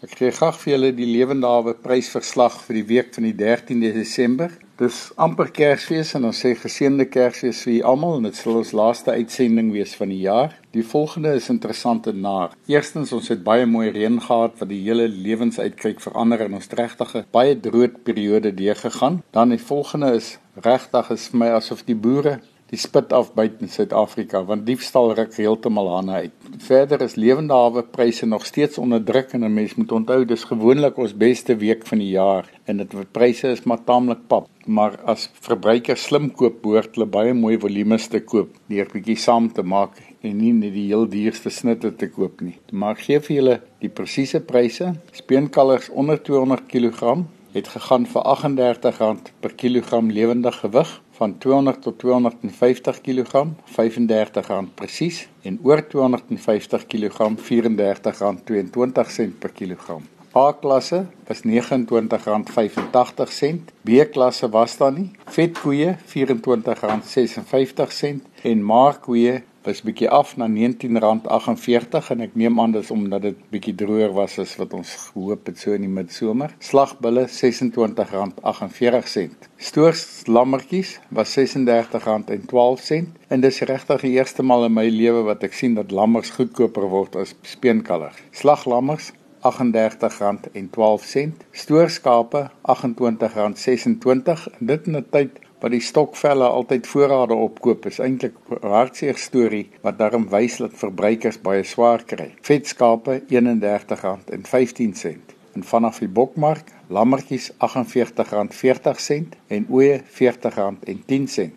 Ek gee graag vir julle die lewendawe prysverslag vir die week van die 13de Desember. Dis amper Kersfees en ons sê geseënde Kersfees vir almal en dit sal ons laaste uitsending wees van die jaar. Die volgende is interessant en naar. Eerstens ons het baie mooi reën gehad wat die hele lewensuitkyk verander en ons regtig 'n baie droë periode deurgegaan. Dan die volgende is regtig is vir my asof die boere die spit afbyt in Suid-Afrika want diefstal ruk heeltemal hande uit. Verder is lewende hawe pryse nog steeds onder druk en 'n mens moet onthou dis gewoonlik ons beste week van die jaar en dit pryse is maar taamlik pap. Maar as verbruikers slim koop, behoort hulle baie mooi volumes te koop deur bietjie saam te maak en nie net die heel duurste snitte te koop nie. Maar gee vir julle die presiese pryse. Speenkalvers onder 200 kg het gegaan vir R38 per kilogram lewendige gewig van 200 tot 250 kg R35 presies en oor 250 kg R34.22 per kilogram. A-klasse was R29.85, B-klasse was daar nie. Vetkoeie R24.56 en maarkoeie was bietjie af na R19.48 en ek neem aan dis omdat dit bietjie droër was as wat ons gehoop het so in die midsomer. Slagbulle R26.48. Stoors lammetjies was R36.12 en dis regtig die eerste maal in my lewe wat ek sien dat lammers goedkoper word as speenkalvers. Slaglammers R38.12. Stoorskape R28.26 en dit in 'n tyd wat die stokvelle altyd voorrade opkoop is eintlik 'n hartseer storie wat daarom wys dat verbruikers baie swaar kry. Vetskape R31.15 en vanaf die bokmark lammetjies R48.40 en ooe R40.10.